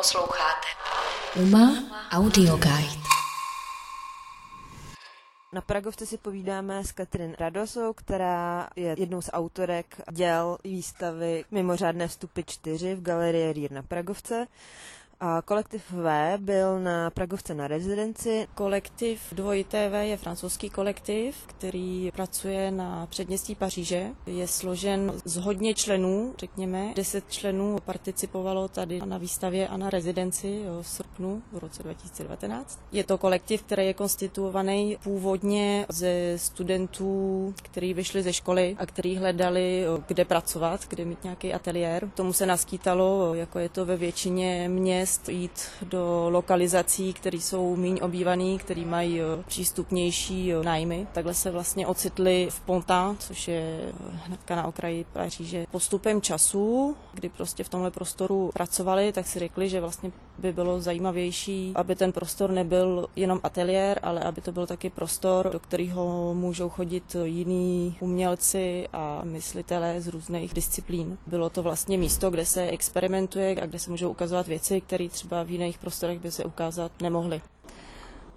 Posloucháte Uma Audio Guide. Na Pragovce si povídáme s Katrin Radosou, která je jednou z autorek děl výstavy Mimořádné vstupy 4 v galerii Rýr na Pragovce. A kolektiv V byl na Pragovce na rezidenci. Kolektiv 2TV je francouzský kolektiv, který pracuje na předměstí Paříže. Je složen z hodně členů, řekněme. Deset členů participovalo tady na výstavě a na rezidenci v srpnu v roce 2019. Je to kolektiv, který je konstituovaný původně ze studentů, kteří vyšli ze školy a kteří hledali, kde pracovat, kde mít nějaký ateliér. Tomu se naskýtalo, jako je to ve většině měst měst jít do lokalizací, které jsou méně obývané, které mají eh, přístupnější eh, nájmy. Takhle se vlastně ocitli v Ponta, což je eh, hnedka na okraji Paříže. Postupem času, kdy prostě v tomhle prostoru pracovali, tak si řekli, že vlastně by bylo zajímavější, aby ten prostor nebyl jenom ateliér, ale aby to byl taky prostor, do kterého můžou chodit jiní umělci a myslitelé z různých disciplín. Bylo to vlastně místo, kde se experimentuje a kde se můžou ukazovat věci, které třeba v jiných prostorech by se ukázat nemohly.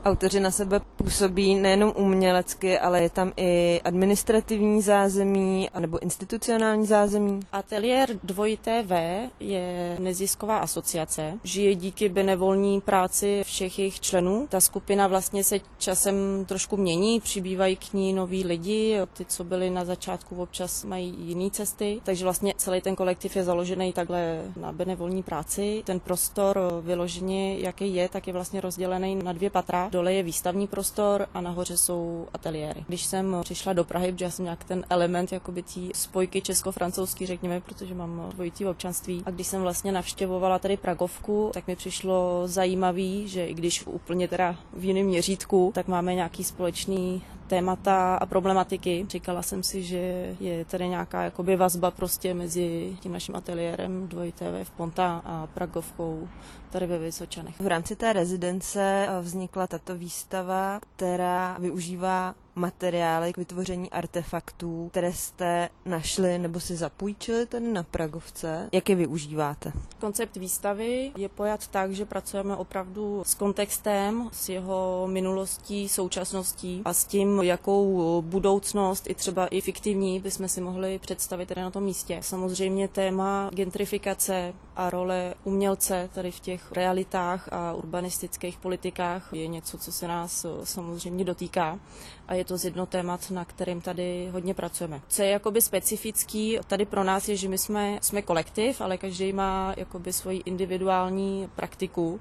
Autoři na sebe působí nejenom umělecky, ale je tam i administrativní zázemí nebo institucionální zázemí. Ateliér 2TV je nezisková asociace. Žije díky benevolní práci všech jejich členů. Ta skupina vlastně se časem trošku mění, přibývají k ní noví lidi. Ty, co byli na začátku, občas mají jiné cesty. Takže vlastně celý ten kolektiv je založený takhle na benevolní práci. Ten prostor vyloženě, jaký je, tak je vlastně rozdělený na dvě patra Dole je výstavní prostor a nahoře jsou ateliéry. Když jsem přišla do Prahy, protože já jsem nějak ten element jakoby tý spojky česko-francouzský, řekněme, protože mám dvojitý občanství. A když jsem vlastně navštěvovala tady Pragovku, tak mi přišlo zajímavý, že i když úplně teda v jiném měřítku, tak máme nějaký společný témata a problematiky. Říkala jsem si, že je tady nějaká jakoby vazba prostě mezi tím naším ateliérem 2TV v Ponta a Pragovkou tady ve Vysočanech. V rámci té rezidence vznikla tato výstava, která využívá materiály k vytvoření artefaktů, které jste našli nebo si zapůjčili tady na Pragovce. Jak je využíváte? Koncept výstavy je pojat tak, že pracujeme opravdu s kontextem, s jeho minulostí, současností a s tím, jakou budoucnost i třeba i fiktivní bychom si mohli představit tady na tom místě. Samozřejmě téma gentrifikace a role umělce tady v těch realitách a urbanistických politikách je něco, co se nás samozřejmě dotýká a je to z jedno témat, na kterým tady hodně pracujeme. Co je jakoby specifický tady pro nás je, že my jsme, jsme kolektiv, ale každý má jakoby svoji individuální praktiku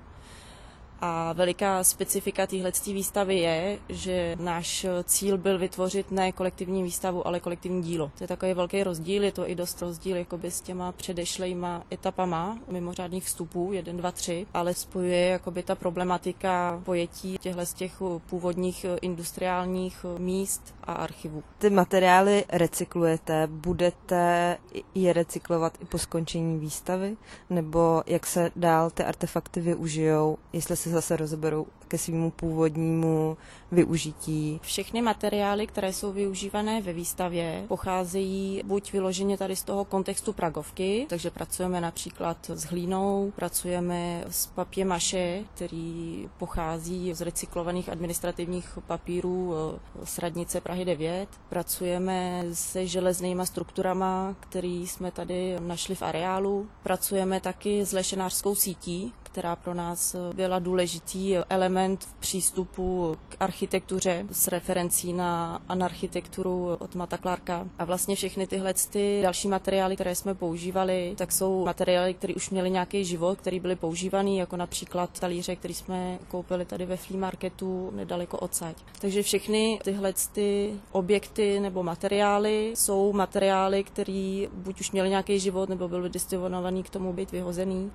a veliká specifika téhle výstavy je, že náš cíl byl vytvořit ne kolektivní výstavu, ale kolektivní dílo. To je takový velký rozdíl, je to i dost rozdíl jakoby s těma předešlejma etapama mimořádných vstupů, 1, 2, 3, ale spojuje jakoby ta problematika pojetí těchto z těch původních industriálních míst a archivů. Ty materiály recyklujete, budete je recyklovat i po skončení výstavy? Nebo jak se dál ty artefakty využijou, jestli se zase rozeberou ke svýmu původnímu využití. Všechny materiály, které jsou využívané ve výstavě, pocházejí buď vyloženě tady z toho kontextu Pragovky, takže pracujeme například s hlínou, pracujeme s papě maše, který pochází z recyklovaných administrativních papírů eh, z radnice Prahy 9. Pracujeme se železnýma strukturama, který jsme tady našli v areálu. Pracujeme taky s lešenářskou sítí, která pro nás byla důležitý element v přístupu k architektuře s referencí na anarchitekturu od Mata Clarka. A vlastně všechny tyhle ty další materiály, které jsme používali, tak jsou materiály, které už měly nějaký život, které byly používané, jako například talíře, který jsme koupili tady ve flea marketu nedaleko odsaď. Takže všechny tyhle ty objekty nebo materiály jsou materiály, které buď už měly nějaký život, nebo byly disponovaný k tomu být vyhozený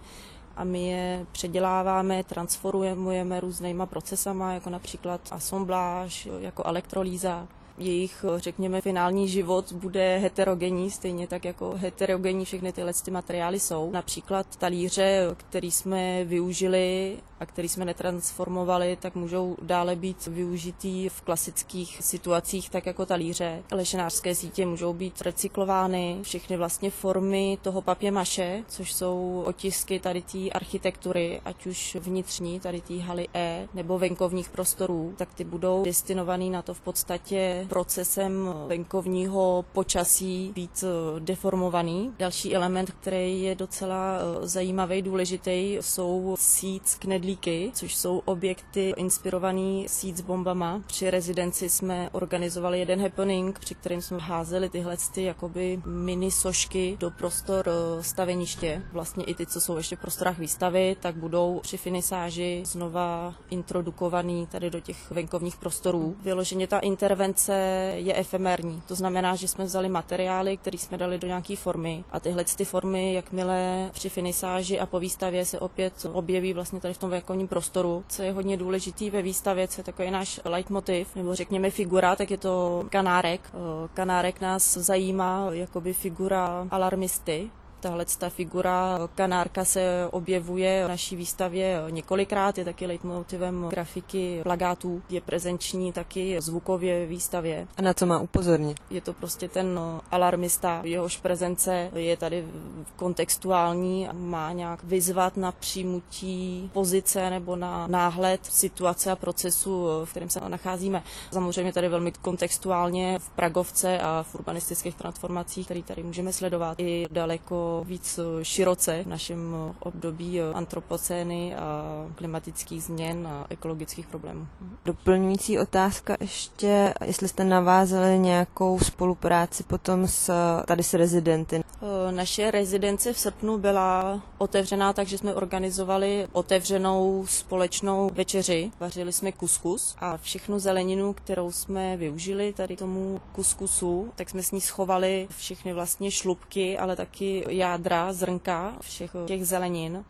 a my je předěláváme, transformujeme různýma procesama, jako například assemblage, jako elektrolýza jejich, řekněme, finální život bude heterogenní, stejně tak jako heterogenní všechny tyhle ty materiály jsou. Například talíře, který jsme využili a který jsme netransformovali, tak můžou dále být využitý v klasických situacích, tak jako talíře. Lešenářské sítě můžou být recyklovány, všechny vlastně formy toho maše, což jsou otisky tady té architektury, ať už vnitřní, tady té haly E, nebo venkovních prostorů, tak ty budou destinovaný na to v podstatě procesem venkovního počasí být eh, deformovaný. Další element, který je docela eh, zajímavý, důležitý, jsou seeds knedlíky, což jsou objekty inspirovaný seeds bombama. Při rezidenci jsme organizovali jeden happening, při kterém jsme házeli tyhle ty jakoby mini sošky do prostor eh, staveniště. Vlastně i ty, co jsou ještě v prostorách výstavy, tak budou při finisáži znova introdukovaný tady do těch venkovních prostorů. Vyloženě ta intervence je efemérní. To znamená, že jsme vzali materiály, které jsme dali do nějaké formy a tyhle ty formy, jakmile při finisáži a po výstavě se opět objeví vlastně tady v tom venkovním prostoru. Co je hodně důležitý ve výstavě, co je takový náš leitmotiv, nebo řekněme figura, tak je to kanárek. Kanárek nás zajímá jakoby figura alarmisty, Tahle ta figura kanárka se objevuje v naší výstavě několikrát, je taky leitmotivem grafiky plagátů, je prezenční taky zvukově výstavě. A na co má upozornit? Je to prostě ten alarmista, jehož prezence je tady kontextuální a má nějak vyzvat na přijmutí pozice nebo na náhled situace a procesu, v kterém se nacházíme. Samozřejmě tady velmi kontextuálně v Pragovce a v urbanistických transformacích, které tady můžeme sledovat i daleko víc eh, široce v našem eh, období eh, antropocény a klimatických změn a ekologických problémů. Doplňující otázka ještě, jestli jste navázali nějakou spolupráci potom s, tady s rezidenty. Naše rezidence v srpnu byla otevřená, takže jsme organizovali otevřenou společnou večeři. Vařili jsme kuskus a všechnu zeleninu, kterou jsme využili tady tomu kuskusu, tak jsme s ní schovali všechny vlastně šlubky, ale taky jádra, zrnka všech těch zelenin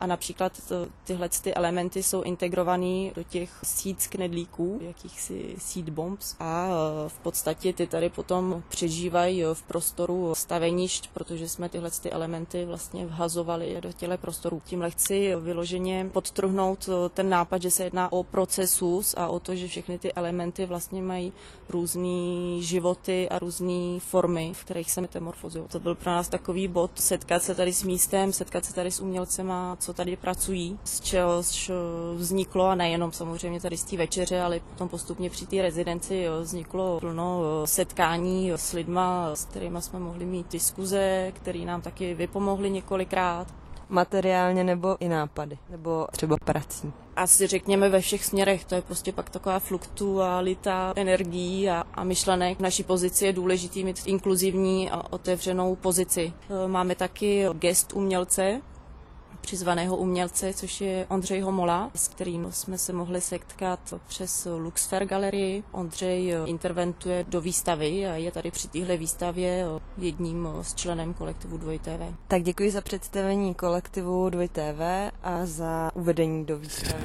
a například to, tyhle ty elementy jsou integrovaný do těch seeds knedlíků, jakýchsi seed bombs a e, v podstatě ty tady potom přežívají v prostoru stavenišť, protože jsme tyhle ty elementy vlastně vhazovali do těle prostorů. Tímhle chci vyloženě podtrhnout ten nápad, že se jedná o procesus a o to, že všechny ty elementy vlastně mají různé životy a různé formy, v kterých se metamorfozují. To byl pro nás takový bod setkat se tady s místem, setkat se tady s umělcema, co tady pracují, z čeho vzniklo, a nejenom samozřejmě tady z té večeře, ale potom postupně při té rezidenci vzniklo plno setkání s lidma, s kterými jsme mohli mít diskuze, které nám taky vypomohly několikrát materiálně nebo i nápady, nebo třeba prací? Asi řekněme ve všech směrech, to je prostě pak taková fluktualita energií a, a myšlenek. V naší pozici je důležitý mít inkluzivní a otevřenou pozici. Máme taky gest umělce, přizvaného umělce, což je Ondřej Homola, s kterým jsme se mohli setkat přes Luxfer galerii. Ondřej interventuje do výstavy a je tady při téhle výstavě jedním z členem kolektivu 2TV. Tak děkuji za představení kolektivu 2TV a za uvedení do výstavy.